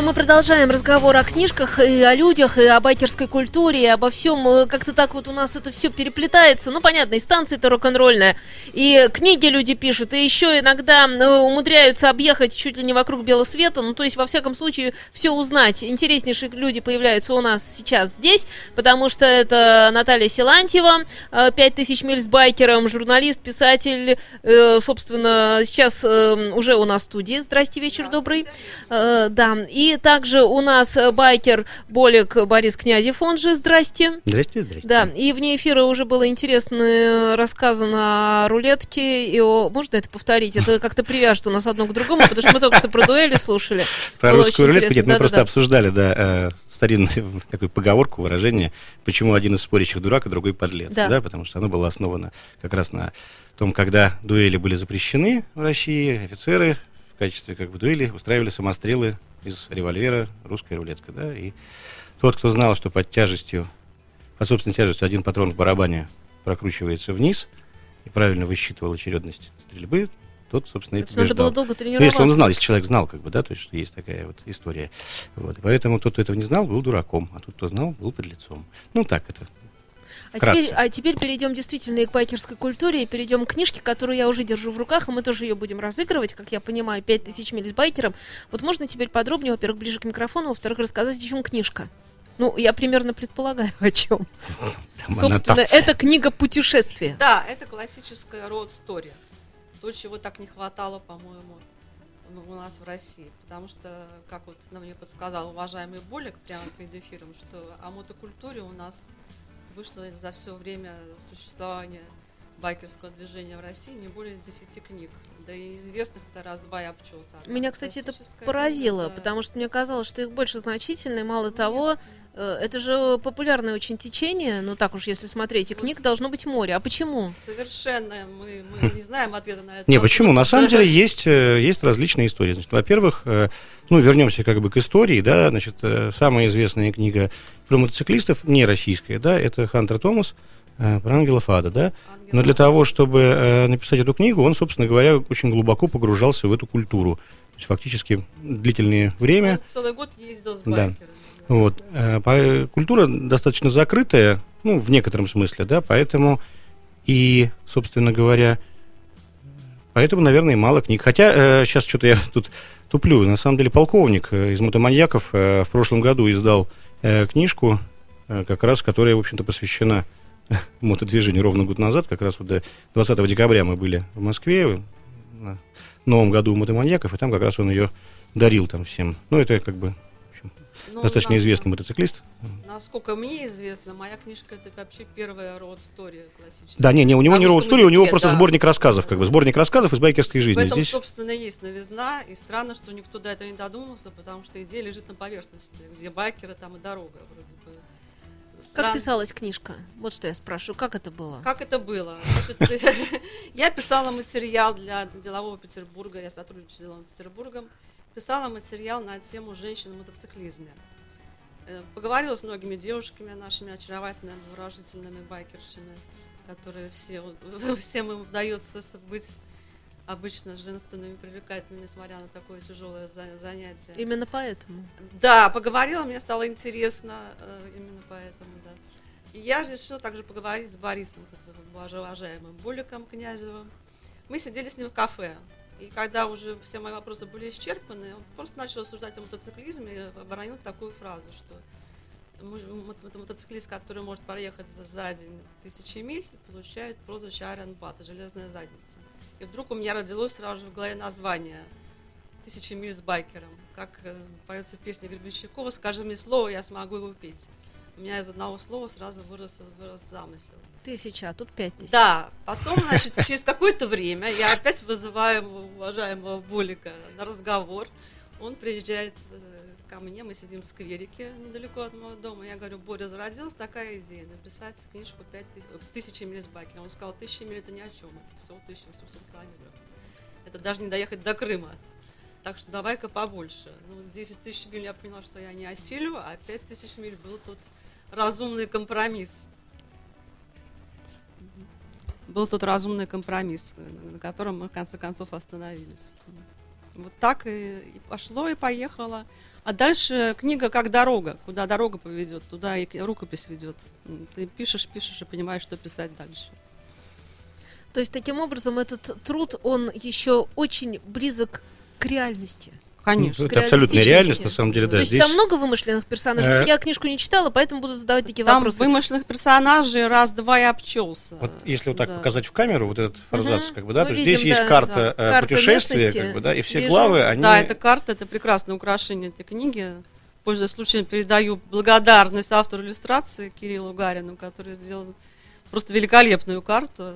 А мы продолжаем разговор о книжках и о людях, и о байкерской культуре, и обо всем. Э, Как-то так вот у нас это все переплетается. Ну, понятно, и станция-то рок-н-ролльная, и книги люди пишут, и еще иногда э, умудряются объехать чуть ли не вокруг белого света. Ну, то есть, во всяком случае, все узнать. Интереснейшие люди появляются у нас сейчас здесь, потому что это Наталья Силантьева, э, «Пять тысяч миль с байкером», журналист, писатель, э, собственно, сейчас э, уже у нас в студии. Здрасте, вечер добрый. Э, Да, и также у нас э, байкер Болик Борис Князев, он же, здрасте. Здрасте, здрасте. Да, и вне эфира уже было интересно рассказано о рулетке, и о... Можно это повторить? Это как-то привяжет у нас одно к другому, потому что мы только что про дуэли слушали. Про Было русскую рулетку нет, мы просто обсуждали, да, э, старинную такую поговорку, выражение, почему один из спорящих дурак, а другой подлец, Да. потому что оно было основано как раз на том, когда дуэли были запрещены в России, офицеры качестве как бы дуэли устраивали самострелы из револьвера, русская рулетка, да, и тот, кто знал, что под тяжестью, под собственной тяжестью один патрон в барабане прокручивается вниз и правильно высчитывал очередность стрельбы, тот, собственно, и Это надо побеждал. было долго Ну, тренироваться. если он знал, если человек знал, как бы, да, то есть, что есть такая вот история. Вот. И поэтому тот, кто этого не знал, был дураком, а тот, кто знал, был подлецом. Ну, так это. А теперь, а теперь перейдем действительно и к байкерской культуре, и перейдем к книжке, которую я уже держу в руках, и мы тоже ее будем разыгрывать, как я понимаю, 5000 миль с байкером. Вот можно теперь подробнее, во-первых, ближе к микрофону, во-вторых, рассказать, о чем книжка. Ну, я примерно предполагаю, о чем. Там Собственно, аннотация. это книга путешествия. Да, это классическая роуд-стори. То, чего так не хватало, по-моему, ну, у нас в России. Потому что, как вот нам мне подсказал уважаемый Болик прямо перед эфиром, что о мотокультуре у нас вышло за все время существования байкерского движения в России не более 10 книг. Да и известных-то раз-два и обчелся. Меня, кстати, это поразило, книга, да. потому что мне казалось, что их больше значительно, и мало того, э, это же популярное очень течение, ну так уж если смотреть, и книг должно быть море. А почему? Совершенно мы, мы не знаем ответа на это. Не, почему? На самом деле есть, э, есть различные истории. Значит, во-первых, э, ну, вернемся как бы к истории, да, значит, самая известная книга про мотоциклистов, не российская, да, это Хантер Томас про ангелов ада, да. Но для того, чтобы э, написать эту книгу, он, собственно говоря, очень глубоко погружался в эту культуру. То есть фактически длительное время. Он целый год ездил с Да. Вот. э, Культура достаточно закрытая, ну, в некотором смысле, да, поэтому и, собственно говоря, поэтому, наверное, мало книг. Хотя, сейчас что-то я тут туплю. На самом деле, полковник э, из «Мотоманьяков» э, в прошлом году издал э, книжку, э, как раз, которая, в общем-то, посвящена мотодвижению ровно год назад, как раз вот до 20 декабря мы были в Москве на Новом году мотоманьяков, и там как раз он ее дарил там всем. Ну, это как бы в общем, Ну, достаточно на- известный мотоциклист. Насколько мне известно, моя книжка это вообще первая роуд-стори классическая. Да, не, не, у него На не русском роуд-стори, у него языке, просто да. сборник рассказов, как бы, сборник рассказов из байкерской В жизни. этом, Здесь, собственно, есть новизна, и странно, что никто до этого не додумался, потому что идея лежит на поверхности, где байкеры, там и дорога вроде бы. Как Стран- писалась книжка? Вот что я спрашиваю, как это было? Как это было? Значит, я писала материал для делового Петербурга, я сотрудничаю с деловым Петербургом, писала материал на тему женщин в мотоциклизме. Э, Поговорила с многими девушками, нашими очаровательными, выражительными байкершами, которые все, всем им удается быть обычно женственными, привлекательными, несмотря на такое тяжелое за- занятие. Именно поэтому. Да, поговорила, мне стало интересно э, именно поэтому, да. И я решила также поговорить с Борисом, уважаемым Буликом Князевым. Мы сидели с ним в кафе. И когда уже все мои вопросы были исчерпаны, он просто начал рассуждать о мотоциклизме и оборонил такую фразу, что мотоциклист, который может проехать за, за день тысячи миль, получает прозвище Iron Butt, железная задница. И вдруг у меня родилось сразу же в голове название «Тысячи миль с байкером». Как э, поется песня Гребенщикова «Скажи мне слово, я смогу его петь». У меня из одного слова сразу вырос, вырос замысел. Тысяча, а тут пять тысяч. Да, потом, значит, через какое-то время я опять вызываю уважаемого Болика на разговор. Он приезжает э, ко мне, мы сидим в скверике недалеко от моего дома. Я говорю, Боря, зародилась такая идея, написать книжку «Пять тысяч, тысячи миль с байкером». Он сказал, тысячи миль это ни о чем, это всего 1700 километров. Это даже не доехать до Крыма. Так что давай-ка побольше. Ну, 10 тысяч миль я поняла, что я не осилю, а 5 тысяч миль был тут разумный компромисс. Был тут разумный компромисс, на котором мы в конце концов остановились. Вот так и, и пошло, и поехало. А дальше книга как дорога. Куда дорога поведет, туда и рукопись ведет. Ты пишешь, пишешь и понимаешь, что писать дальше. То есть таким образом этот труд, он еще очень близок к реальности. Конечно. Ну, это абсолютная реальность, на самом деле, да. То есть здесь... там много вымышленных персонажей. Э, Я книжку не читала, поэтому буду задавать такие Там вопросы. вымышленных персонажей раз-два и обчелся. Вот если вот так Да. показать в камеру, вот этот форзац, Мгм. как бы, да, Мы то есть видим, здесь есть да, карта, да. э, Карта путешествия, местности. как бы, да, и все Вижу. главы, они... Да, эта карта, это прекрасное украшение этой книги. Пользуясь случаем, передаю благодарность автору иллюстрации Кириллу Гарину, который сделал просто великолепную карту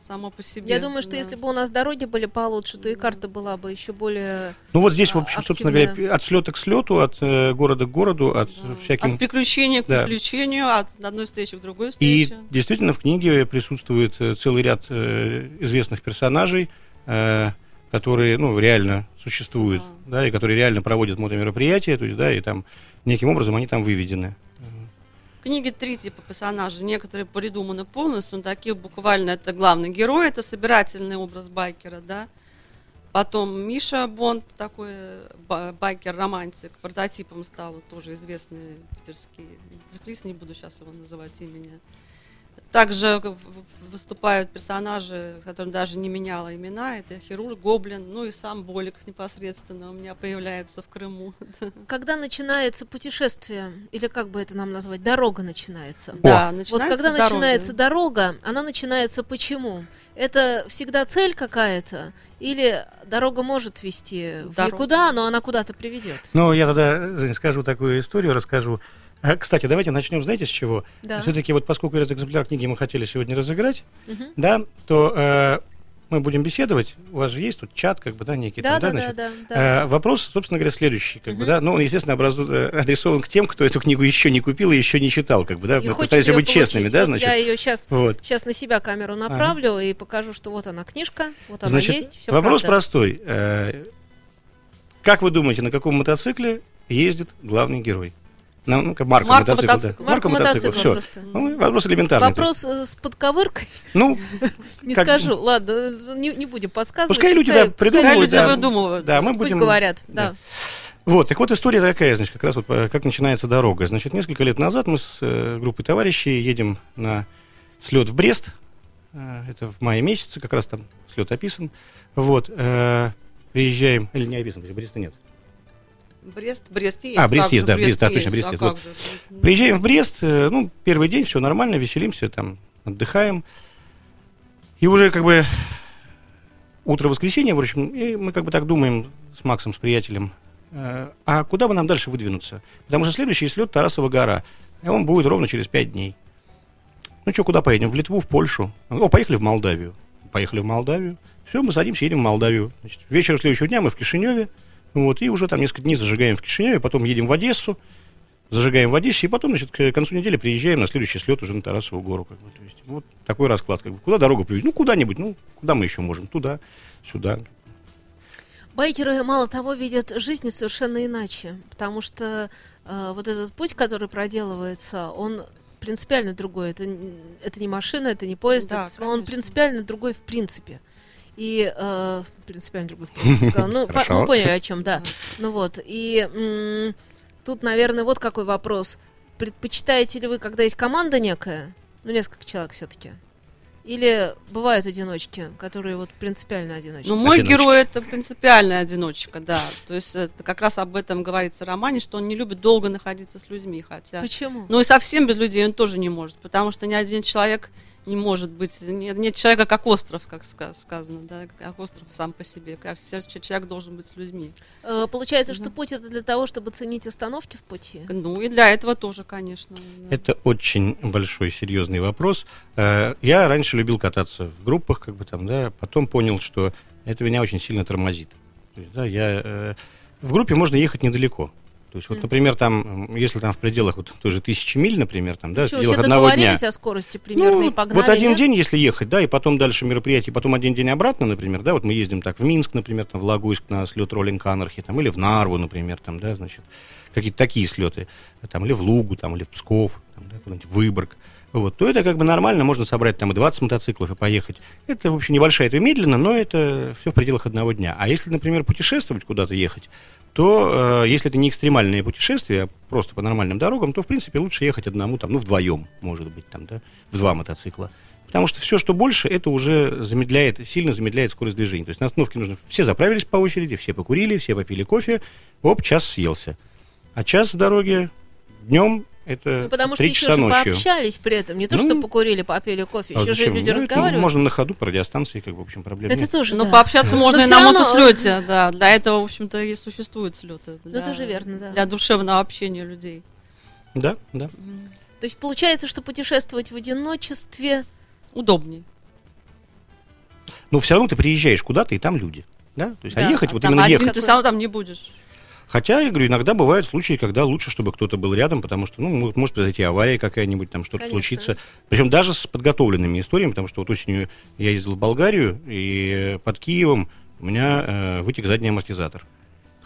с- само по себе. Я думаю, что Да. если бы у нас дороги были получше, то и карта была бы еще более... Ну вот здесь, в а, общем, собственно говоря, активная. от слета к слету, от э, города к городу, от Да. всяким... От приключения к Да. приключению, от одной встречи к другой И встрече. действительно в книге присутствует э, целый ряд э, известных персонажей, э, которые, ну, реально существуют, да, и которые реально проводят мотомероприятия, то есть, да, и там неким образом они там выведены. Книге три типа персонажей. Некоторые придуманы полностью, но такие буквально это главный герой, это собирательный образ байкера, да. Потом Миша Бонд, такой ба- байкер-романтик, прототипом стал тоже известный питерский циклист, не буду сейчас его называть имени. Также в- в- выступают персонажи, с которыми даже не меняла имена. Это хирург, гоблин, ну и сам Болик непосредственно у меня появляется в Крыму. Когда начинается путешествие, или как бы это нам назвать, дорога начинается. Да, Вот начинается когда дорога. начинается дорога, она начинается почему? Это всегда цель какая-то? Или дорога может вести в Дорога. никуда, но она куда-то приведет? Ну, я тогда Жень, скажу такую историю, расскажу. А, Кстати, давайте начнем, знаете, с чего? Да. Все-таки вот поскольку этот экземпляр книги мы хотели сегодня разыграть, Мгм. да, то э, мы будем беседовать. У вас же есть тут чат, как бы, да, некий Да, там, да, значит? да, да, да. Э, вопрос, собственно говоря, следующий, как бы, Мгм. да, ну, он, естественно, образу- э, адресован к тем, кто эту книгу еще не купил и еще не читал, как бы, да, И мы её быть честными, получить. да, Вот значит, Я ее сейчас, вот. сейчас на себя камеру направлю и покажу, что вот она книжка, вот она Значит, есть. всё вопрос правда. простой. Э, Как вы думаете, на каком мотоцикле ездит главный герой? На, ну, марка, Марка мотоцикла, мотоцикла. да. Марка мотоцикла все. просто. вопрос элементарный. Вопрос э, с подковыркой, Ну, не Как- скажу. Ладно, не, не будем подсказывать. Пускай люди, да, придумывают, Пускай люди да. выдумывают. да, мы Пусть будем... говорят, да. да. Вот, так вот история такая, значит, как раз вот э, как начинается дорога. Значит, несколько лет назад мы с э, группой товарищей едем на слет в Брест. Э, это в мае месяце, как раз там слет описан. Вот, э, приезжаем, или не описан, Бреста нет. Брест, Брест есть. А, Брест есть, да, Брест, да, точно, Брест а есть, вот. Приезжаем в Брест, э, ну, первый день, все нормально, веселимся, там, отдыхаем. И уже как бы утро воскресенья, в общем, и мы как бы так думаем с Максом, с приятелем, э, а куда бы нам дальше выдвинуться? Потому что следующий слет Тарасова гора, и он будет ровно через пять дней. Ну что, куда поедем? В Литву, в Польшу? О, поехали в Молдавию. Поехали в Молдавию. Все, мы садимся, едем в Молдавию. Значит, вечером следующего дня мы в Кишиневе. Вот, и уже там несколько дней зажигаем в Кишиневе, потом едем в Одессу, зажигаем в Одессе, и потом, значит, к концу недели приезжаем на следующий слет уже на Тарасову гору. Как бы. То есть, вот такой расклад. Как бы. Куда дорога приведет? Ну, куда-нибудь. Ну, куда мы еще можем? Туда, сюда. Байкеры, мало того, видят жизнь совершенно иначе, потому что э, вот этот путь, который проделывается, он принципиально другой. Это, это не машина, это не поезд, Да, это- он принципиально другой в принципе. И э, принципиально другой в принципе сказала. Ну, по- мы поняли, о чем, да. Ну вот. И м, тут, наверное, вот какой вопрос. Предпочитаете ли вы, когда есть команда некая, ну, несколько человек все-таки? Или бывают одиночки, которые вот принципиально одиночки? Ну, мой Одиночка. герой это принципиальная одиночка, да. То есть это как раз об этом говорится в романе, что он не любит долго находиться с людьми, хотя. Почему? Ну и совсем без людей он тоже не может, потому что ни один человек не может быть, нет, нет человека как остров, как ска- сказано, да, как остров сам по себе. Человек должен быть с людьми. Э, Получается, что путь это для того, чтобы ценить остановки в пути. Ну и для этого тоже, конечно. да. Это очень большой, серьезный вопрос. Э, Я раньше любил кататься в группах, как бы там, да, потом понял, что это меня очень сильно тормозит. То есть, да, я, э, в группе можно ехать недалеко. Есть, вот, например, там, если там в пределах вот той же тысячи миль, например, там, да, в Что, пределах одного дня. о скорости примерно Ну, и погнали, вот один нет? день, если ехать, да, и потом дальше мероприятие, потом один день обратно, например, да, вот мы ездим так в Минск, например, там в Лагуйск на слет роллинг анархи, там, или в Нарву, например, там, да, значит, какие-то такие слеты, там, или в Лугу, там, или в Псков, там, да, куда-нибудь в Выборг, вот, то это как бы нормально, можно собрать там и 20 мотоциклов и поехать. Это, в общем, небольшая, это медленно, но это все в пределах одного дня. А если, например, путешествовать куда-то ехать, то э, если это не экстремальные путешествия, а просто по нормальным дорогам, то, в принципе, лучше ехать одному, там, ну, вдвоем, может быть, там, да, в два мотоцикла. Потому что все, что больше, это уже замедляет, сильно замедляет скорость движения. То есть на остановке нужно... Все заправились по очереди, все покурили, все попили кофе, оп, час съелся. А час в дороге днем это Ну, потому что еще часа же ночью. пообщались при этом. Не то, Ну, что покурили, попили кофе, А еще же зачем? люди Ну, это разговаривают. можно на ходу по радиостанции, как бы, в общем, проблем Это нет. тоже, Ну, да. пообщаться Но можно и всё на равно, мотослете, да. Для этого, в общем-то, и существуют слеты. Ну, для- тоже верно, да. Для душевного общения людей. Да, да. То есть получается, что путешествовать в одиночестве... Удобней. Но все равно ты приезжаешь куда-то, и там люди. Да? То есть, а Да, ехать, вот там именно один ехать. ты равно там не будешь. Хотя, я говорю, иногда бывают случаи, когда лучше, чтобы кто-то был рядом, потому что, ну, мо- может произойти авария какая-нибудь, там что-то случится. Причем даже с подготовленными историями, потому что вот осенью я ездил в Болгарию, и э, под Киевом у меня э, вытек задний амортизатор.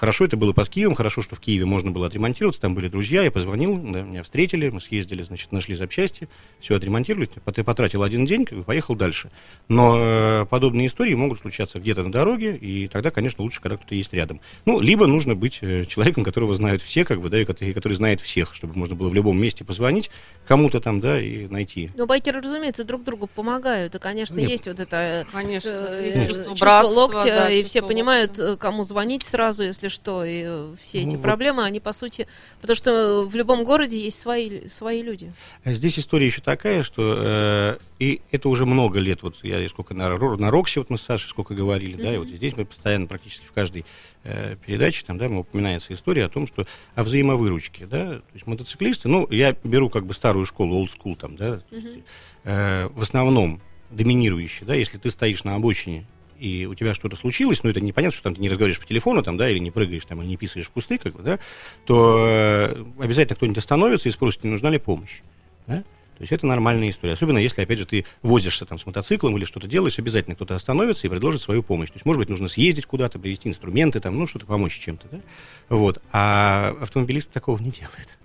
Хорошо это было под Киевом, хорошо, что в Киеве можно было отремонтироваться, там были друзья, я позвонил, да, меня встретили, мы съездили, значит, нашли запчасти, все отремонтировали, пот- потратил один день, как бы поехал дальше. Но э, подобные истории могут случаться где-то на дороге, и тогда, конечно, лучше, когда кто-то есть рядом. Ну, либо нужно быть э, человеком, которого знают все, как бы, да, и который, который знает всех, чтобы можно было в любом месте позвонить кому-то там, да, и найти. Ну, байкеры, разумеется, друг другу помогают. И, конечно, Нет. есть вот это... Конечно. э, есть э, чувство чувство братства, локтя, да, и чувство все понимают, локтя. э, кому звонить сразу, если что, и э, все эти Ну, вот. проблемы, они, по сути... Потому что в любом городе есть свои, свои люди. А Здесь история еще такая, что э, и это уже много лет, вот я сколько на, на Роксе, вот мы с Сашей сколько говорили, да, и вот здесь мы постоянно практически в каждой э, передаче, там, да, упоминается история о том, что о взаимовыручке, да, то есть мотоциклисты, ну, я беру как бы старую школу, old school, там, да, то есть, э, в основном доминирующие, да, если ты стоишь на обочине и у тебя что-то случилось, ну, это непонятно, что там ты не разговариваешь по телефону, там, да, или не прыгаешь, там, или не писаешь в кусты, как бы, да, то э, обязательно кто-нибудь остановится и спросит, не нужна ли помощь, да? То есть это нормальная история. Особенно если, опять же, ты возишься там с мотоциклом или что-то делаешь, обязательно кто-то остановится и предложит свою помощь. То есть, может быть, нужно съездить куда-то, привезти инструменты, там, ну, что-то помочь чем-то, да? Вот. А автомобилисты такого не делают.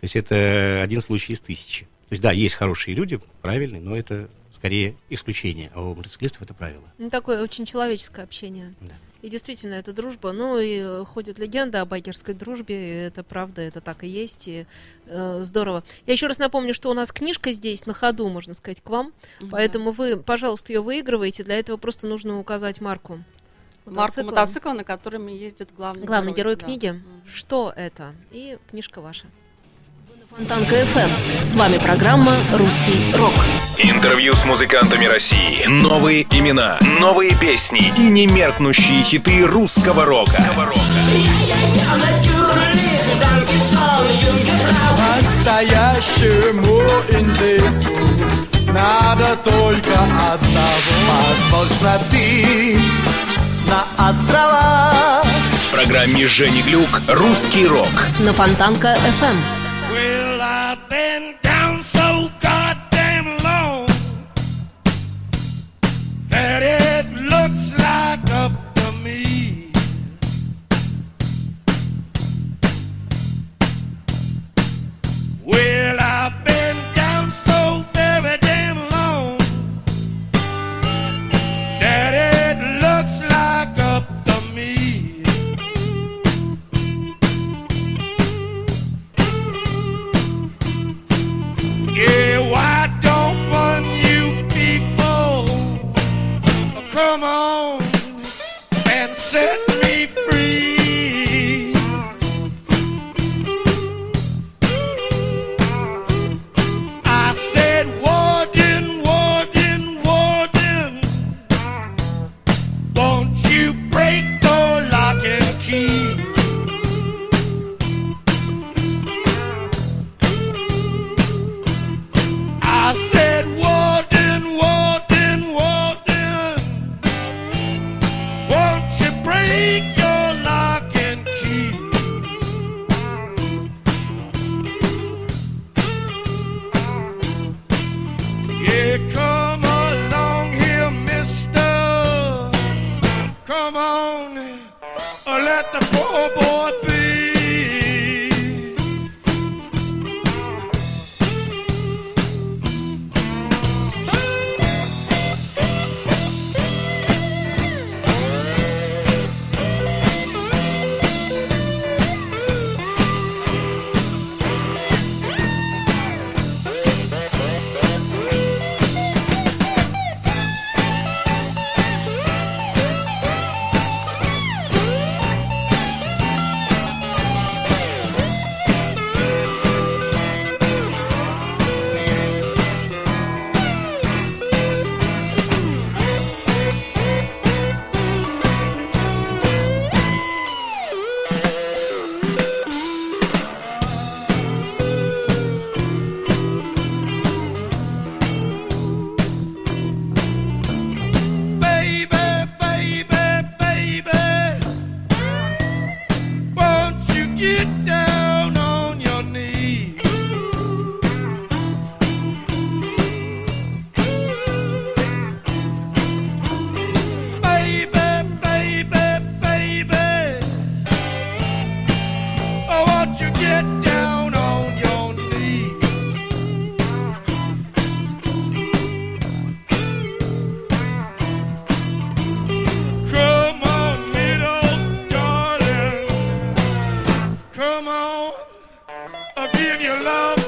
То есть это один случай из тысячи. То есть, да, есть хорошие люди, правильные, но это скорее исключение, а у мотоциклистов это правило. Ну, такое очень человеческое общение. Да. И действительно, это дружба. Ну, и э, ходит легенда о байкерской дружбе. и это правда, это так и есть. И, э, здорово. Я еще раз напомню, что у нас книжка здесь на ходу, можно сказать, к вам. Поэтому вы, пожалуйста, ее выигрываете. Для этого просто нужно указать марку. Марку мотоцикла, на котором ездит главный, Главный герой да. книги. Мгм. Что это? И книжка ваша. Фонтанка FM. С вами программа «Русский рок». Интервью с музыкантами России. Новые имена, новые песни и немеркнущие хиты русского рока. Настоящему индейцу надо только одного Возможно, ты на острова В программе Жени Глюк «Русский рок». На Фонтанка FM. Well, I've been down so goddamn long that it looks like up to me. Well, Come on, I'll give your love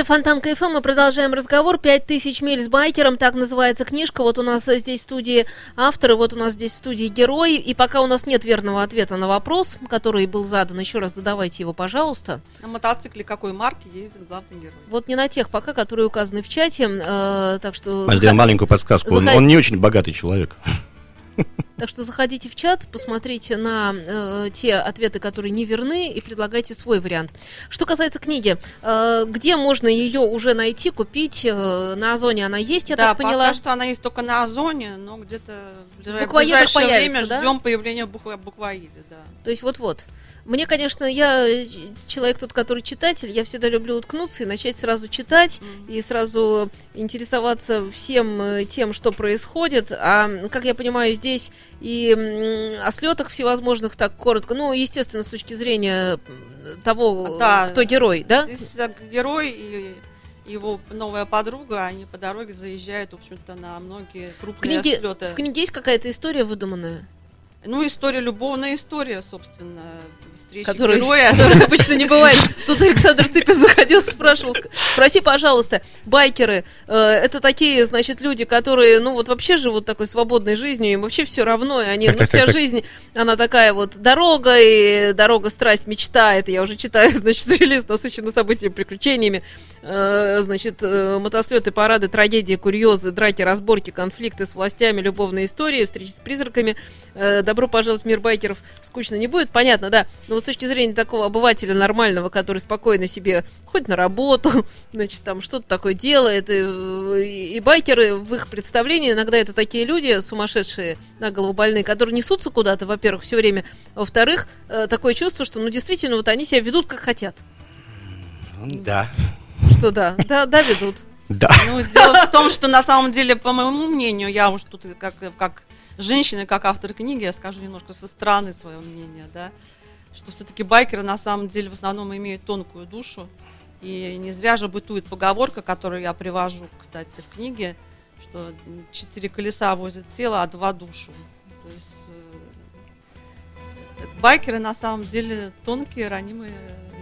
Это Фонтанка ФМ, мы продолжаем разговор. «Пять тысяч миль с байкером», так называется книжка. Вот у нас э, здесь в студии авторы, вот у нас здесь в студии герой. И пока у нас нет верного ответа на вопрос, который был задан, еще раз задавайте его, пожалуйста. На мотоцикле какой марки ездит главный герой? Вот не на тех пока, которые указаны в чате, э, так что... Сделаем маленькую подсказку. Он, Заход- он не очень богатый человек. Так что заходите в чат, посмотрите на э, те ответы, которые не верны, и предлагайте свой вариант. Что касается книги, э, где можно ее уже найти, купить? Э, на Озоне она есть, я да, так поняла. пока что она есть только на Озоне, но где-то в ближайшее появится, время да? ждем появления буква- буквоиде, да. То есть вот-вот. Мне, конечно, я э, человек тот, который читатель, я всегда люблю уткнуться и начать сразу читать и сразу интересоваться всем э, тем, что происходит. А, как я понимаю, здесь и о слетах всевозможных так коротко, ну, естественно, с точки зрения того, Да. кто герой, да? Здесь э, герой и его новая подруга, они по дороге заезжают, в общем-то, на многие крупные книге, слеты. в книге есть какая-то история выдуманная? Ну, история, любовная история, собственно, встречи Который- героя. которых обычно не бывает. Тут Александр Цыпин заходил, спрашивал, спроси, пожалуйста, байкеры, э, это такие, значит, люди, которые, ну, вот вообще живут такой свободной жизнью, им вообще все равно, и они, Так, ну, так, вся так, жизнь, она такая вот дорога, и дорога, страсть, мечта, это я уже читаю, значит, релиз, насыщенный событиями, приключениями, значит, э, мотослеты, парады, трагедии, курьезы, драки, разборки, конфликты с властями, любовные истории, встречи с призраками, э, добро пожаловать в мир байкеров, скучно не будет, понятно, да. Но с точки зрения такого обывателя нормального, который спокойно себе ходит на работу, значит, там что-то такое делает, и, и байкеры в их представлении иногда это такие люди сумасшедшие, на голову больные, которые несутся куда-то, во-первых, все время, во-вторых, э, такое чувство, что, ну, действительно, вот они себя ведут как хотят. Да. Что да, да, да, ведут. Да. Ну, дело в том, что на самом деле, по моему мнению, я уж тут как, как женщина, как автор книги, я скажу немножко со стороны свое мнение, да, что все-таки байкеры на самом деле в основном имеют тонкую душу. И не зря же бытует поговорка, которую я привожу, кстати, в книге, что четыре колеса возят тело, а два душу. То есть э, байкеры на самом деле тонкие, ранимые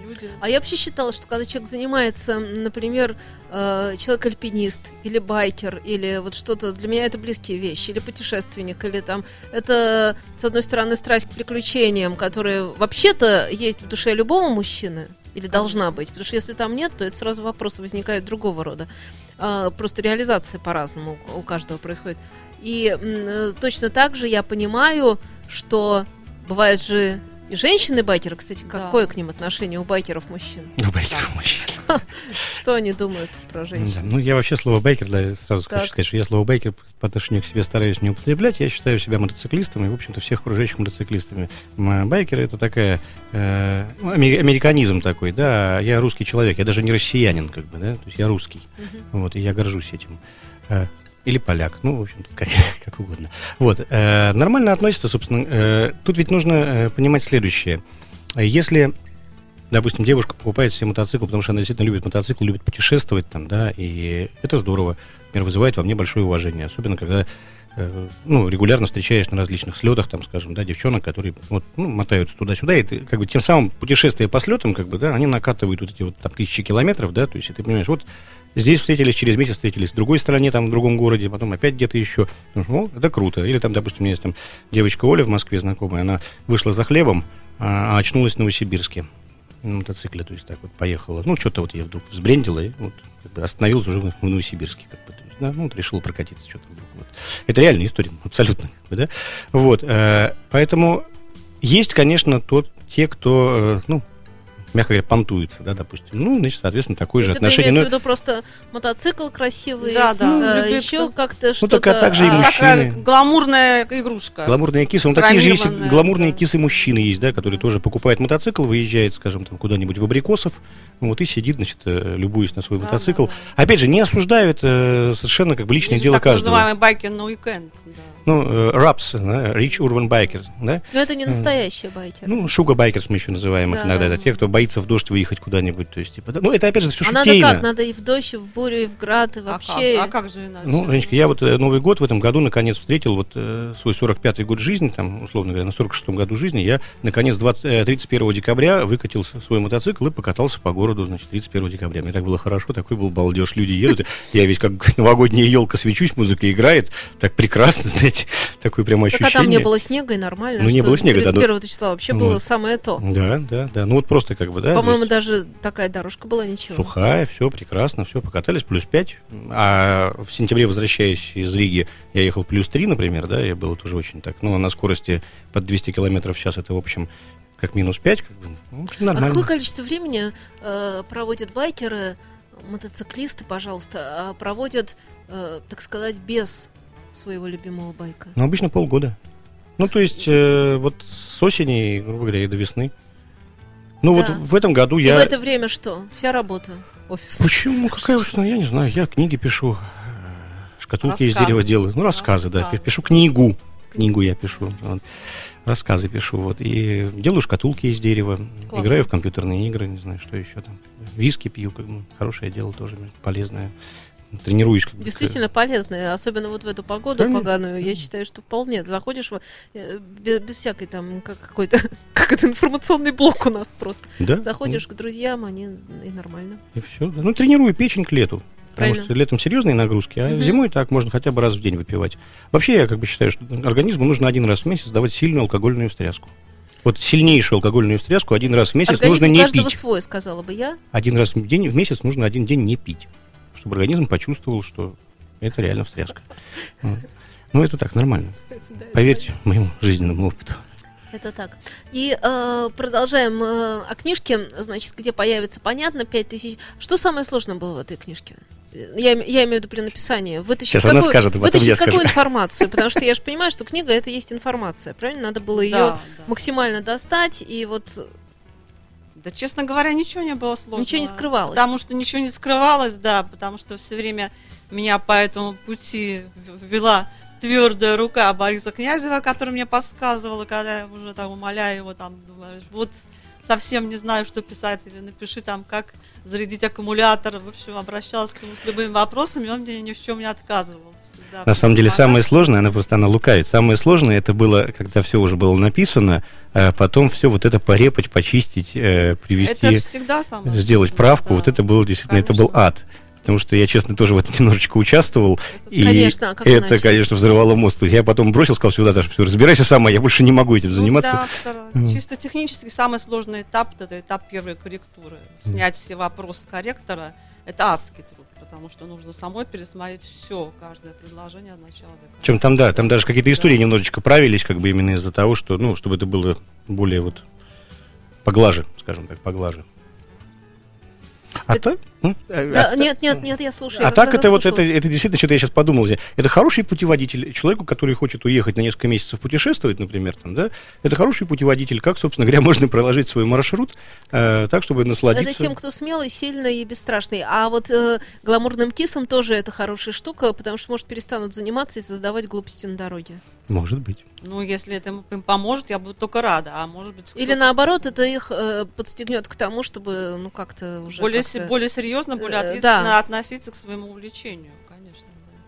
люди. А я вообще считала, что когда человек занимается, например, э, человек-альпинист или байкер, или вот что-то, для меня это близкие вещи, или путешественник, или там, это, с одной стороны, страсть к приключениям, которая вообще-то есть в душе любого мужчины, или должна быть, потому что если там нет, то это сразу вопросы возникают другого рода. А, просто реализация по-разному у каждого происходит. И э, точно так же я понимаю, что бывают же и женщины-байкеры, кстати, Да. какое к ним отношение у байкеров мужчин? Ну, байкер мужчин. Что они думают про Да, женщин? Ну, я вообще слово байкер, да, сразу Так. хочу сказать, что я слово байкер по отношению к себе стараюсь не употреблять. Я считаю себя мотоциклистом и, в общем-то, всех окружающих мотоциклистами. Байкеры это такая э, ну, аме- американизм такой, да. Я русский человек, я даже не россиянин, как бы, да. То есть я русский. Вот, и я горжусь этим. Или поляк, ну, в общем-то, как, как угодно. Вот, э, нормально относится, собственно. э, тут ведь нужно э, понимать следующее. Если допустим, девушка покупает себе мотоцикл, потому что она действительно любит мотоцикл, любит путешествовать там, да, и это здорово. Например, вызывает во мне большое уважение, особенно когда э, ну, регулярно встречаешь на различных слетах, там, скажем, да, девчонок, которые вот, ну, мотаются туда-сюда, и ты, как бы тем самым путешествия по слетам, как бы, да, они накатывают вот эти вот там тысячи километров, да, то есть и ты понимаешь, вот здесь встретились, через месяц встретились в другой стране, там, в другом городе, потом опять где-то еще. Ну, ну, это круто. Или там, допустим, у меня есть там девочка Оля в Москве знакомая, она вышла за хлебом, а, а очнулась в Новосибирске на мотоцикле, то есть так вот поехала. Ну, что-то вот я вдруг взбрендила и вот как бы остановилась уже в, Новосибирске. Как бы, да, ну, вот решила прокатиться что-то вдруг. Вот. Это реальная история, абсолютно. Да? Вот, э, поэтому есть, конечно, тот, те, кто, э, ну, мягко говоря, понтуется, да, допустим. Ну, значит, соответственно, такое же Это отношение. Ну, в виду просто мотоцикл красивый, Да, да. э, Любит еще кто- как-то Ну, что-то... так, а также и а, мужчины. Такая гламурная игрушка. Гламурные кисы, ну такие же есть и гламурные да. кисы мужчины есть, да, которые тоже покупают мотоцикл, выезжает, скажем, там куда-нибудь в Абрикосов, ну, вот и сидит, значит, э, любуясь на свой Да, мотоцикл. да, да. Опять же, не осуждаю, это совершенно как бы личное Есть дело так каждого. называемый байкер на уикенд. да. Ну, э, RUBs, да, Rich Urban Biker, да? Но это не настоящие байкеры. Ну, sugar bikers мы еще называем их Да, иногда. да. Это те, кто боится в дождь выехать куда-нибудь. То есть, типа, да, ну, это опять же все а надо шутейно. как? Надо и в дождь, и в бурю, и в град, и А вообще... как, а как же иначе? Ну, Женечка, я вот э, Новый год в этом году наконец встретил вот э, свой 45-й год жизни, там, условно говоря, на 46-м году жизни. Я, наконец, 20, э, 31 декабря выкатил свой мотоцикл и покатался по городу, значит, 31 декабря. Мне так было хорошо, такой был балдеж. Люди едут, я весь как новогодняя елка свечусь, музыка играет. Так прекрасно, знаете, такое прям Так ощущение. а там не было снега, и нормально. Ну, не было снега, да, ну- 31 числа вообще было Вот. самое то. Да, да, да. Ну, вот просто как бы, да. По-моему, есть- даже такая дорожка была ничего. Сухая, все прекрасно, все, покатались, плюс 5. А в сентябре, возвращаясь из Риги, я ехал плюс 3, например, да, я было тоже очень так, ну, на скорости под 200 километров в час, это, в общем, как минус 5, как бы, ну, А нормально. какое количество времени э, проводят байкеры, мотоциклисты, пожалуйста, а проводят, э, так сказать, без своего любимого байка? Ну, обычно полгода. Ну, то есть, э, вот с осени, грубо говоря, и до весны. Ну, Да. вот в этом году И я... в это время что? Вся работа офисная. Почему? Какая уж, ну, я не знаю, я книги пишу, э, шкатулки из Рассказы. дерева делаю. Ну, рассказы, да, Рассказы. пишу книгу. Книгу я пишу. вот. Рассказы пишу, вот. И делаю шкатулки из дерева. Классно. Играю в компьютерные игры, не знаю, что еще там. Виски пью, как бы, хорошее дело тоже, полезное. Тренируюсь. Как Действительно полезные, особенно вот в эту погоду Конечно. поганую. Я считаю, что вполне. Заходишь э, без, без всякой там, как какой-то, как это информационный блок у нас просто. Да? Заходишь к друзьям, они и нормально. И все. Ну, тренирую печень к лету. Потому Правильно. что летом серьезные нагрузки, а Мгм. зимой так можно хотя бы раз в день выпивать. Вообще, я как бы считаю, что организму нужно один раз в месяц давать сильную алкогольную встряску. Вот сильнейшую алкогольную встряску один раз в месяц Организм нужно не каждого пить. свой, сказала бы я. Один раз в день в месяц нужно один день не пить, чтобы организм почувствовал, что это реально встряска. Ну, это так, нормально. Поверьте моему жизненному опыту. Это так. И э, продолжаем э, о книжке, значит, где появится, понятно, 5000. Что самое сложное было в этой книжке? Я, я имею в виду при написании. Вытащить, Сейчас она какую, скажет, а вытащить я какую скажу. информацию, потому что я же понимаю, что книга это есть информация, правильно? Надо было ее Да, да. максимально достать, и вот Да, честно говоря, ничего не было сложного. Ничего не скрывалось. Потому что ничего не скрывалось, да, потому что все время меня по этому пути вела твердая рука Бориса Князева, который мне подсказывала, когда я уже там умоляю его, там, думаешь, вот совсем не знаю, что писать, или напиши там, как зарядить аккумулятор. В общем, обращалась к нему с любыми вопросами, он мне ни в чем не отказывал. Всегда На самом деле самое сложное, она просто она лукавит. Самое сложное это было, когда все уже было написано, а потом все вот это порепать, почистить, э, привести, Это всегда самое сделать сложное, правку. да. Вот это было действительно, это был Конечно. ад. Потому что я, честно, тоже в этом немножечко участвовал. И Конечно, а как это, иначе? конечно, взрывало мозг. Я потом бросил, сказал, сюда даже все, разбирайся сама, я больше не могу этим Ну заниматься. да. Мгм. Чисто технически самый сложный этап это этап первой корректуры. Снять все вопросы корректора это адский труд, потому что нужно самой пересмотреть все, каждое предложение от начала до конца. Причем там, да, там даже какие-то истории Да. немножечко правились, как бы именно из-за того, что, ну, чтобы это было более вот поглаже, скажем так, поглаже. А Это- то? М? А- Да, а- нет, нет, нет, я слушаю. А я как так это вот это, это действительно что-то я сейчас подумал. здесь. Это хороший путеводитель человеку, который хочет уехать на несколько месяцев путешествовать, например, там, да. Это хороший путеводитель, как, собственно говоря, можно проложить свой маршрут э, так, чтобы насладиться. Это тем, кто смелый, сильный и бесстрашный. А вот э, гламурным кисам тоже это хорошая штука, потому что, может, перестанут заниматься и создавать глупости на дороге. Может быть. Ну, если это им поможет, я буду только рада. А может быть, Или наоборот, это их э, подстегнет к тому, чтобы, ну, как-то уже более, как-то- се- более серьезно, более Э, ответственно да. относиться к своему увлечению, конечно. да.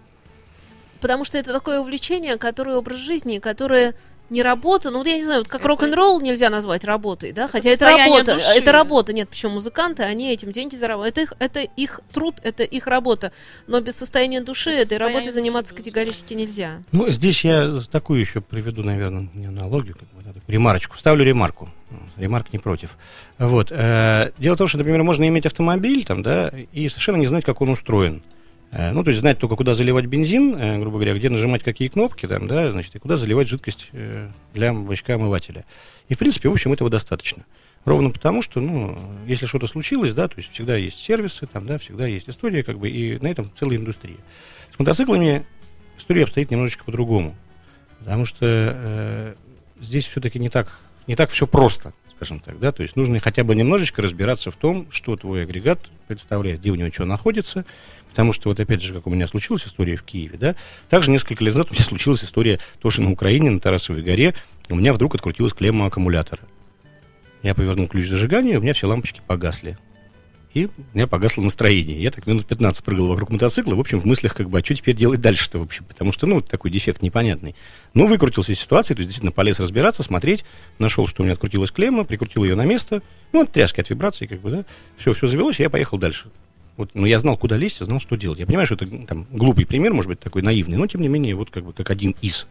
Потому что это такое увлечение, которое образ жизни, которое не работа, ну вот я не знаю, вот как Это- рок-н-ролл нельзя назвать работой, да, хотя это состояние работа, души. это работа, нет, почему музыканты, они этим деньги зарабатывают, это их, это их труд, это их работа, но без состояния души Это этой работой состояние заниматься души, категорически нельзя. Ну, здесь я такую еще приведу, наверное, не аналогию, как бы, ремарочку. Ставлю ремарку. Ремарк не против. Вот. э, Дело в том, что, например, можно иметь автомобиль, там, да, и совершенно не знать, как он устроен. Э, Ну, то есть знать только, куда заливать бензин, э, грубо говоря, где нажимать какие кнопки, там, да, значит, и куда заливать жидкость для бачка омывателя. И, в принципе, в общем, этого достаточно. Ровно потому, что, ну, если что-то случилось, да, то есть всегда есть сервисы, там, да, всегда есть история, как бы, и на этом целая индустрия. С мотоциклами история обстоит немножечко по-другому. Потому что здесь все-таки не так, не так все просто, скажем так, да, то есть нужно хотя бы немножечко разбираться в том, что твой агрегат представляет, где у него что находится, потому что вот опять же, как у меня случилась история в Киеве, да, также несколько лет назад у меня случилась история тоже на Украине, на Тарасовой горе, у меня вдруг открутилась клемма аккумулятора. Я повернул ключ зажигания, у меня все лампочки погасли. И у меня погасло настроение. Я так минут 15 прыгал вокруг мотоцикла, в общем, в мыслях, как бы, а что теперь делать дальше-то, в общем, потому что, ну, такой дефект непонятный. Но выкрутился из ситуации, то есть, действительно, полез разбираться, смотреть, нашел, что у меня открутилась клемма, прикрутил ее на место, ну, от тряски, от вибрации, как бы, да, все, все завелось, и я поехал дальше. Вот, ну, я знал, куда лезть, я знал, что делать. Я понимаю, что это там глупый пример, может быть, такой наивный, но, тем не менее, вот, как бы, как один из.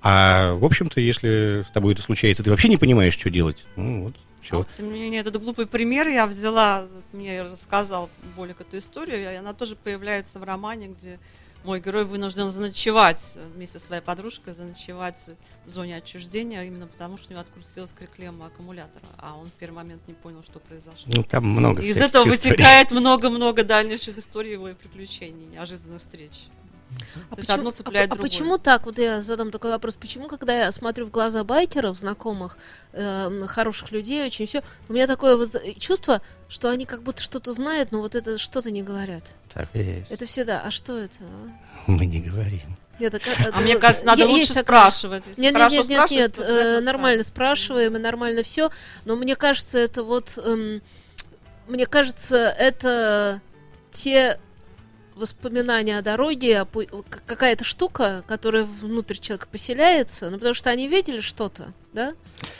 А, в общем-то, если с тобой это случается, ты вообще не понимаешь, что делать, ну, вот, А все. вот, тем не менее, этот глупый пример я взяла, мне рассказал Болик эту историю, и она тоже появляется в романе, где мой герой вынужден заночевать вместе со своей подружкой, заночевать в зоне отчуждения, именно потому что у него открутилась клемма аккумулятора, а он в первый момент не понял, что произошло. Ну, там много Из этого историй. вытекает много-много дальнейших историй его и приключений, неожиданных встреч. А То одно а цепляет а другое. почему так? Вот я задам такой вопрос. Почему, когда я смотрю в глаза байкеров, знакомых, э, хороших людей, очень все, у меня такое вот чувство, что они как будто что-то знают, но вот это что-то не говорят. Так и есть. Это всегда. А что это? а? Мы не говорим. Нет, так, А мне кажется, надо лучше такая- спрашивать. Если Нет, нет, нет, нет, нет, э, нормально спрашиваем и нормально все, но мне кажется, это вот, эм, мне кажется, это те воспоминания о дороге, какая-то штука, которая внутрь человека поселяется, ну потому что они видели что-то, да?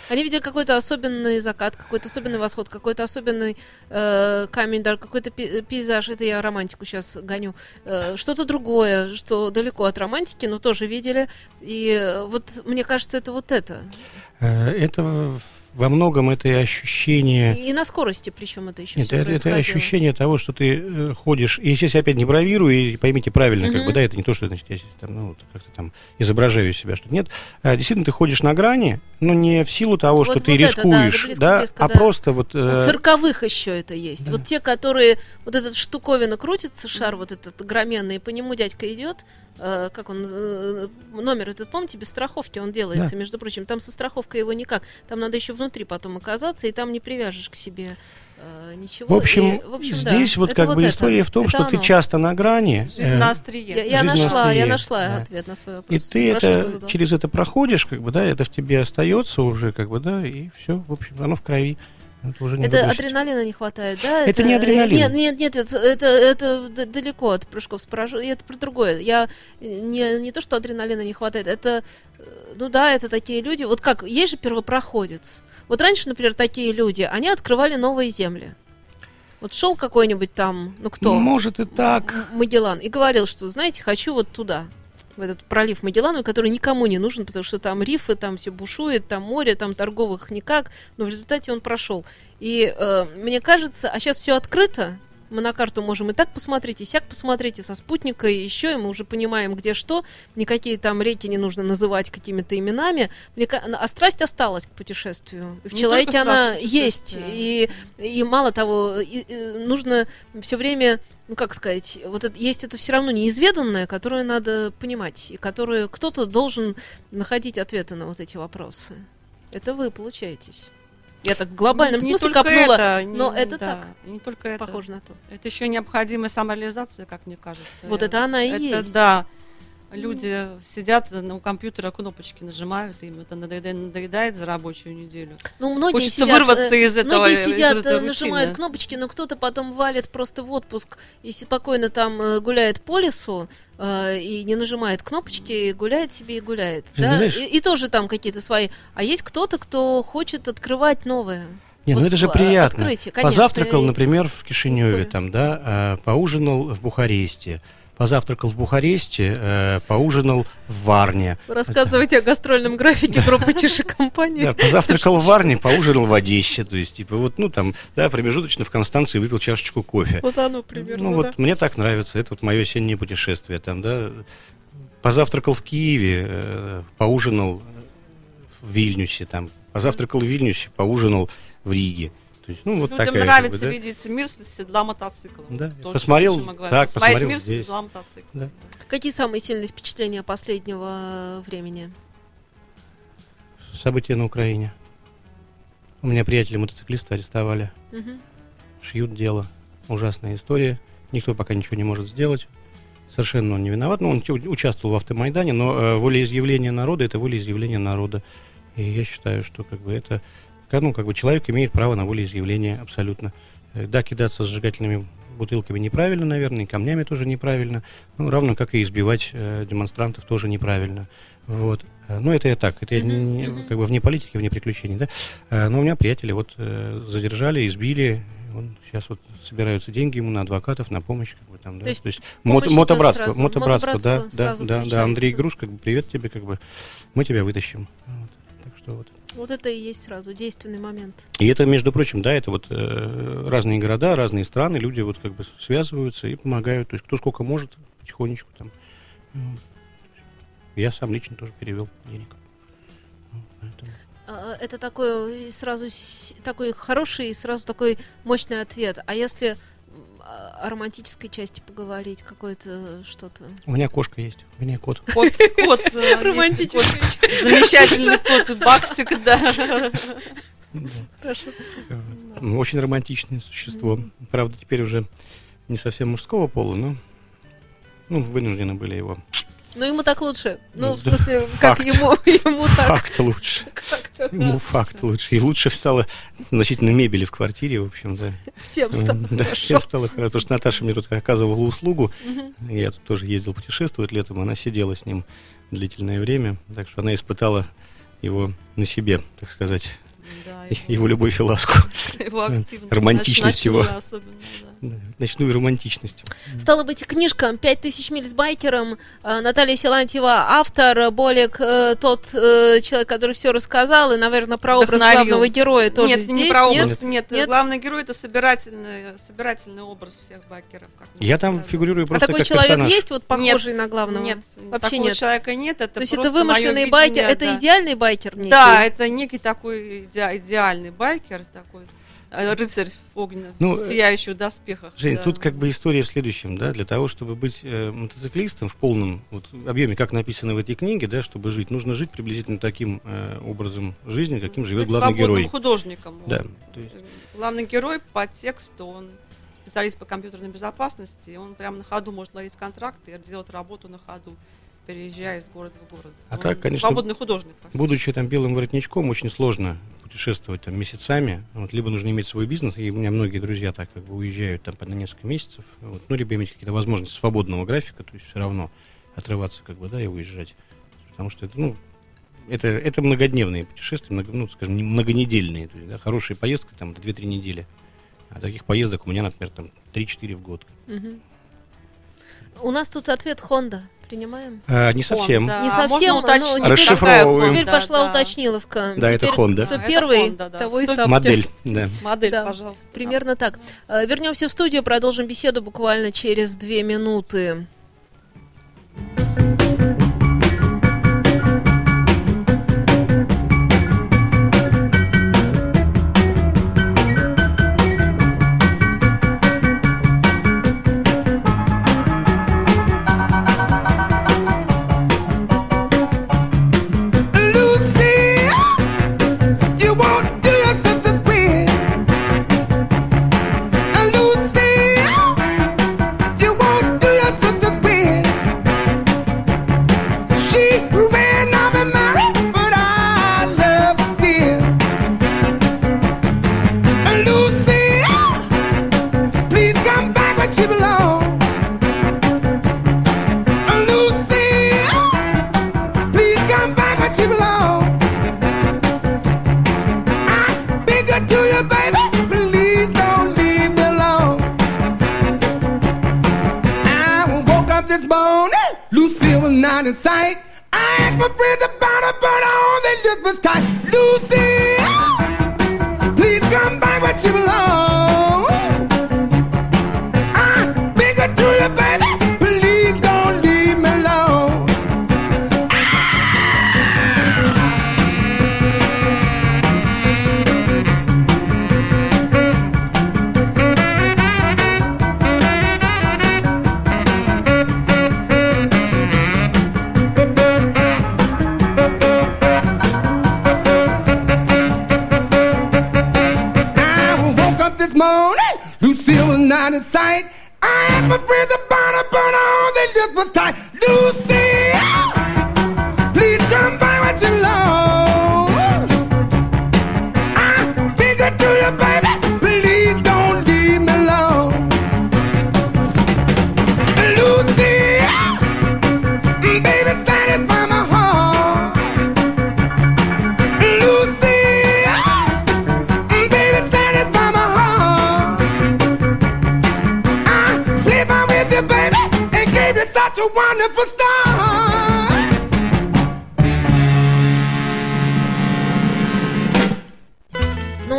Они видели какой-то особенный закат, какой-то особенный восход, какой-то особенный э, камень, какой-то пейзаж. Это я романтику сейчас гоню. Э, что-то другое, что далеко от романтики, но тоже видели. И э, вот мне кажется, это вот это. Э, Это во многом это и ощущение... И на скорости, причем это еще Нет, всё это, это ощущение того, что ты э, ходишь, и сейчас я опять не бравирую, и поймите правильно, как Мгм. бы, да, это не то, что значит, я сейчас там, ну, как-то там изображаю из себя, что нет. А, действительно, ты ходишь на грани, но не в силу того, Вот- что вот ты это, да, рискуешь, близко, да, близко, а да. просто вот... У э, цирковых еще это есть. да. Вот те, которые вот этот штуковина крутится, шар вот этот огроменный, и по нему дядька идет, э, как он э, номер этот помните, без страховки он делается, между прочим, там со страховкой его никак, там надо еще внутри потом оказаться, и там не привяжешь к себе э, ничего. В общем, И, в общем, да, здесь вот это как бы это. история в том, Это что ты оно. часто на грани, Жизнь э, на острие. Я, я Жизнь на нашла, я острие, нашла да. ответ на свой и вопрос. ты Хорошо, что это через это проходишь, как бы, да, это в тебе остается уже, как бы, да, и все, в общем, оно в крови. Это уже не Это выбросить. адреналина не хватает, да? Это не адреналин. Нет, нет, нет, это, это, это далеко от прыжков с парашютом. Это про другое. Я не, не то, что адреналина не хватает, это, э, ну да, это такие люди. Вот как, есть же первопроходец. Вот раньше, например, такие люди, они открывали новые земли. Вот шел какой-нибудь там, ну кто? Может и так. Магеллан и говорил, что, знаете, хочу вот туда, в этот пролив Магеллану, который никому не нужен, потому что там рифы, там все бушует, там море, там торговых никак, но в результате он прошел. И э, мне кажется, а сейчас все открыто, мы на карту можем и так посмотреть, и сяк посмотреть, и со спутника, и еще, и мы уже понимаем, где что, никакие там реки не нужно называть какими-то именами, Мне а страсть осталась к путешествию. В Не человеке она есть, и, и мало того, и- и нужно все время ну как сказать, вот это, есть это все равно неизведанное, которое надо понимать, и которое кто-то должен находить ответы на вот эти вопросы. Это вы получаетесь. Я так в глобальном не смысле копнула, это, но не- это да, так, Не только это. похоже на то. Это еще необходимая самореализация, как мне кажется. Вот это она и это, есть. Да. Люди сидят у компьютера, кнопочки нажимают, им это надоедает, надоедает за рабочую неделю. Ну, многие Хочется сидят, вырваться э, из этого. Многие из сидят, этой э, нажимают рутины. кнопочки, но кто-то потом валит просто в отпуск и спокойно там э, гуляет по лесу э, и не нажимает кнопочки, и гуляет себе и гуляет. Жень, да? знаешь- и, и тоже там какие-то свои. А есть кто-то, кто хочет открывать новое. Не, ну Вот, это же приятно. открытие, конечно, Позавтракал, и- например, в Кишиневе, там, да, а, поужинал в Бухаресте. Позавтракал в Бухаресте, э, поужинал в Варне. Рассказывайте о гастрольном графике группы Чиши компании. Да, позавтракал в Варне, поужинал в Одессе. То есть, типа, вот, ну, там, да, промежуточно в Констанции выпил чашечку кофе. Вот оно примерно, Ну, вот мне так нравится. Это вот мое осеннее путешествие там, да. Позавтракал в Киеве, э, поужинал в Вильнюсе там. Позавтракал в Вильнюсе, поужинал в Риге. Есть, ну, вот Людям такая, нравится как бы, да. видеть мир с седла мотоцикла. Да, То, посмотрел, так, посмотрел мир с здесь. седла мотоцикла. Да. Какие самые сильные впечатления последнего времени? События на Украине. У меня приятели мотоциклисты арестовали. Мгм. Шьют дело. Ужасная история. Никто пока ничего не может сделать. Совершенно он не виноват. Ну, он участвовал в автомайдане, но э, волеизъявление народа это волеизъявление народа. И я считаю, что как бы это. Ну, как бы человек имеет право на волеизъявление абсолютно. Э, Да, кидаться зажигательными бутылками неправильно, наверное, и камнями тоже неправильно. Ну, равно как и избивать э, демонстрантов тоже неправильно. Вот. Э, Ну, это я так, это я не- мгм. как бы вне политики, вне приключений, да. Э, Но у меня приятели вот э, задержали, избили. Он, сейчас вот собираются деньги ему на адвокатов, на помощь, как бы там, да. То есть То есть идет мотобратство, сразу, мотобратство, да, мотобратство да, да, да, включается. Андрей Груз, как бы привет тебе, как бы мы тебя вытащим. Вот. Что вот. Вот это и есть сразу действенный момент. И это, между прочим, да, это вот э, разные города, разные страны, люди вот как бы связываются и помогают. То есть кто сколько может, потихонечку там. Вот. Я сам лично тоже перевел денег. Поэтому. А, Это такой сразу такой хороший и сразу такой мощный ответ. А если о романтической части поговорить, какое-то что-то? У меня кошка есть, у меня кот. Кот, кот, э, кот, замечательный кот, Баксик, да. Хорошо. Ну, Очень романтичное существо. Правда, теперь уже не совсем мужского пола, но ну, вынуждены были его. Ну, ему так лучше. Ну, Ну, в да, смысле, как факт. ему, ему так Факт лучше. да. Ему факт лучше. И лучше стало значительно мебели в квартире, в общем, да. Всем стало Да, хорошо. всем стало хорошо. Потому что Наташа мне тут оказывала услугу. Мгм. Я тут тоже ездил путешествовать летом. Она сидела с ним длительное время. Так что она испытала его на себе, так сказать, Да, его любовь и ласку. его активность. романтичность его. особенно, да. Ночную романтичность. Стало быть, книжка «5000 миль с байкером». э, Наталья Силантьева, автор, Болик, э, тот э, человек, который все рассказал, и, наверное, про образ Вдохновил. главного героя тоже нет, здесь. не про нет? образ, нет. Нет? Главный герой это собирательный, собирательный образ всех байкеров. как Я там сказали. фигурирую А просто такой как человек персонаж. есть, вот похожий Нет, на главного? Нет, Вообще такого нет. человека нет. Это То есть это просто вымышленный байкер, видение, это да. идеальный байкер некий? Да, это некий такой иде- идеальный байкер, такой рыцарь огненный, Ну, в э, доспехах. Жень, да. тут как бы история в следующем, да, для того, чтобы быть э, мотоциклистом в полном вот, объеме, как написано в этой книге, да, чтобы жить, нужно жить приблизительно таким э, образом жизни, каким живет Быть главный свободным герой. художником. Да, то есть- э, Главный герой по тексту, он специалист по компьютерной безопасности, он прямо на ходу может ловить контракты и делать работу на ходу, переезжая из города в город. А Он так, конечно, Свободный художник. Будучи там белым воротничком, очень сложно путешествовать там месяцами. Вот, либо нужно иметь свой бизнес, и у меня многие друзья так как бы уезжают там на несколько месяцев. Вот, ну, либо иметь какие-то возможности свободного графика, то есть все равно отрываться как бы, да, и уезжать. Потому что это, ну, это, это многодневные путешествия, много- ну, скажем, не многонедельные. То есть, да, хорошая поездка там до 2-3 недели. А таких поездок у меня, например, там 3-4 в год. Мгм. У нас тут ответ Honda. Принимаем? А, не совсем. Honda. Не А совсем, можно но уточнить, теперь- Расшифровываем. Теперь Да, пошла да. уточниловка. Да, это Теперь Honda. Кто Да, это первый, Honda, да. того и тапки. Модель, да. Модель, Да, пожалуйста. Примерно так. Э, Вернемся в студию, продолжим беседу буквально через две минуты. My friends are about to burn all the look was tight.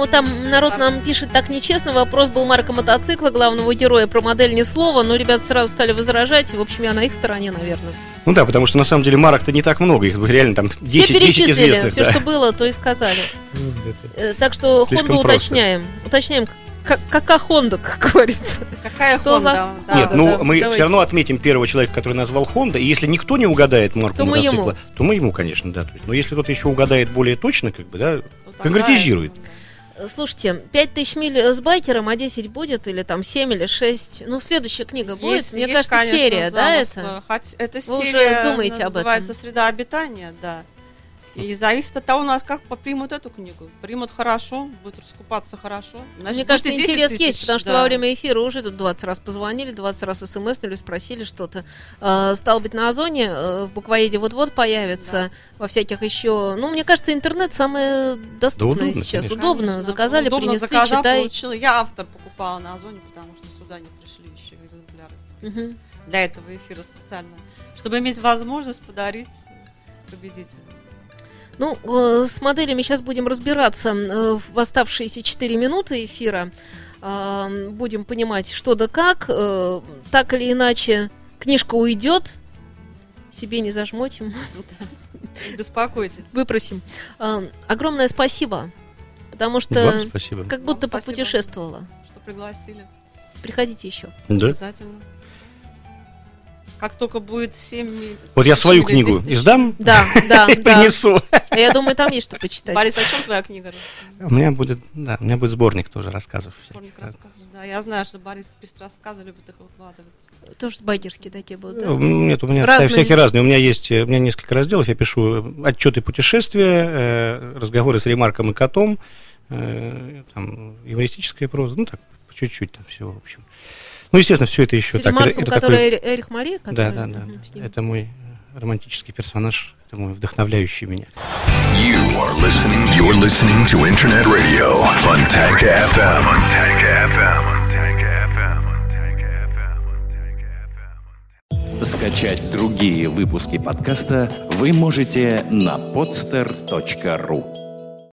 Вот там народ нам пишет так нечестно. Вопрос был марка мотоцикла, главного героя, про модель ни слова. Но ребята сразу стали возражать. В общем, я на их стороне, наверное. Ну да, потому что на самом деле марок-то не так много, их реально там 10, Все 10 перечислили, известных. все, да. что было, то и сказали. Ну, Э, Так что Хонду уточняем. Уточняем, как, какая Хонда, как говорится. Какая Что за-? Да, Нет, да, ну да. мы давайте. все равно отметим первого человека, который назвал Honda, и если никто не угадает марку То мы мотоцикла, ему. то мы ему, конечно, да. То есть, но если кто-то еще угадает более точно, как бы, да, Ну, тогда конкретизирует. это, да. Э, Слушайте, 5000 миль с байкером, а 10 будет? Или там 7 или 6? Ну, следующая книга будет? Есть- Мне есть, кажется, конечно, серия, да, замысл. это? Хоть это Вы уже серия думаете об этом? называется «Среда обитания», да. И зависит от того, у нас как примут эту книгу. Примут хорошо, будут раскупаться хорошо. Значит, Мне будет кажется, и 10 интерес тысяч, есть, потому что да. во время эфира уже тут 20 раз позвонили, 20 раз смснули, спросили что-то. Э, стало быть, на Озоне э, в буквоеде вот-вот появится, во всяких еще... Ну, мне кажется, интернет самое доступное удобно, сейчас. конечно. Удобно. Конечно. Заказали, Удобно принесли, заказал, читай. получила. Я автор покупаю попала на Озоне, потому что сюда не пришли еще экземпляры Мгм. для этого эфира специально, чтобы иметь возможность подарить победителю. Ну, э, с моделями сейчас будем разбираться э, в оставшиеся 4 минуты эфира. Э, Будем понимать, что да как. Э, Так или иначе, книжка уйдет. Себе не зажмотим, Не беспокойтесь. выпросим. Э, Огромное спасибо. Потому что спасибо. как будто попутешествовала. что пригласили. Приходите еще. Да. Обязательно. Как только будет 7 Вот я свою книгу издам, Да, да, и да. принесу. А Я думаю, там есть что почитать. Борис, о чем твоя книга? У меня будет, да, у меня будет сборник тоже рассказов. Сборник рассказов. Да, я знаю, что Борис пишет рассказы, любит их выкладывать. Тоже байкерские такие будут, да? Э, Нет, у меня Разные. всякие разные. У меня есть, э, у меня несколько разделов. Я пишу отчеты путешествия, э, разговоры с ремарком и котом, э, там, юмористическая проза, ну так, чуть-чуть там всего, в общем. Ну, естественно, все это еще С так. ремарком, это который такой- Эри- Эрих Мария? Да, который- да, да. Да. ним. Это мой романтический персонаж, это мой вдохновляющий меня. You are listening. You're listening to Internet Radio Funtank FM. Funtank FM. Скачать другие выпуски подкаста вы можете на podster.ru.